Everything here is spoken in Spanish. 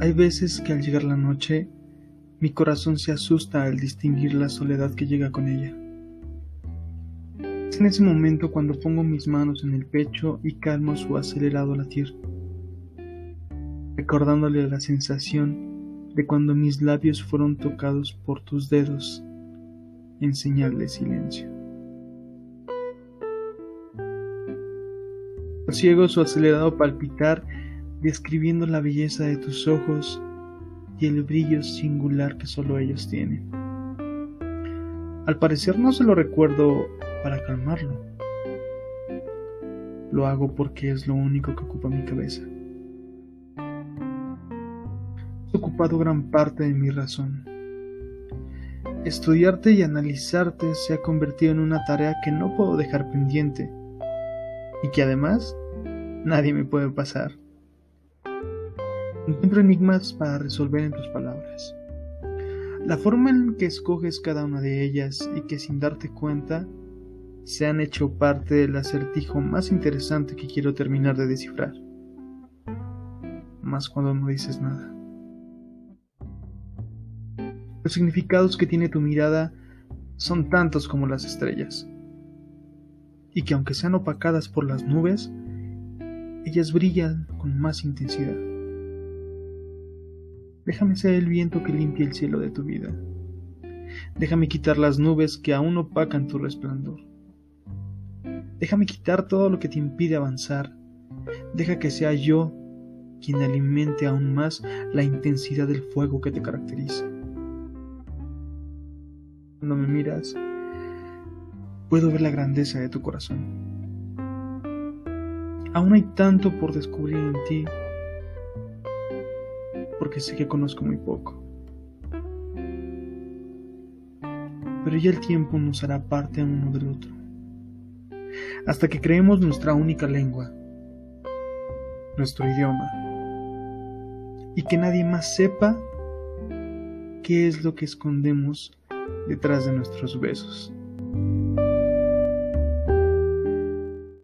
Hay veces que al llegar la noche, mi corazón se asusta al distinguir la soledad que llega con ella. Es en ese momento cuando pongo mis manos en el pecho y calmo su acelerado latir, recordándole la sensación de cuando mis labios fueron tocados por tus dedos en señal de silencio. Ciego su acelerado palpitar, describiendo la belleza de tus ojos y el brillo singular que solo ellos tienen. Al parecer no se lo recuerdo para calmarlo. Lo hago porque es lo único que ocupa mi cabeza. He ocupado gran parte de mi razón. Estudiarte y analizarte se ha convertido en una tarea que no puedo dejar pendiente y que además nadie me puede pasar. Encuentro enigmas para resolver en tus palabras. La forma en que escoges cada una de ellas y que sin darte cuenta se han hecho parte del acertijo más interesante que quiero terminar de descifrar. Más cuando no dices nada. Los significados que tiene tu mirada son tantos como las estrellas y que aunque sean opacadas por las nubes, ellas brillan con más intensidad. Déjame ser el viento que limpia el cielo de tu vida. Déjame quitar las nubes que aún opacan tu resplandor. Déjame quitar todo lo que te impide avanzar. Deja que sea yo quien alimente aún más la intensidad del fuego que te caracteriza. Cuando me miras, puedo ver la grandeza de tu corazón. Aún hay tanto por descubrir en ti, porque sé que conozco muy poco. Pero ya el tiempo nos hará parte uno del otro, hasta que creemos nuestra única lengua, nuestro idioma, y que nadie más sepa qué es lo que escondemos detrás de nuestros besos.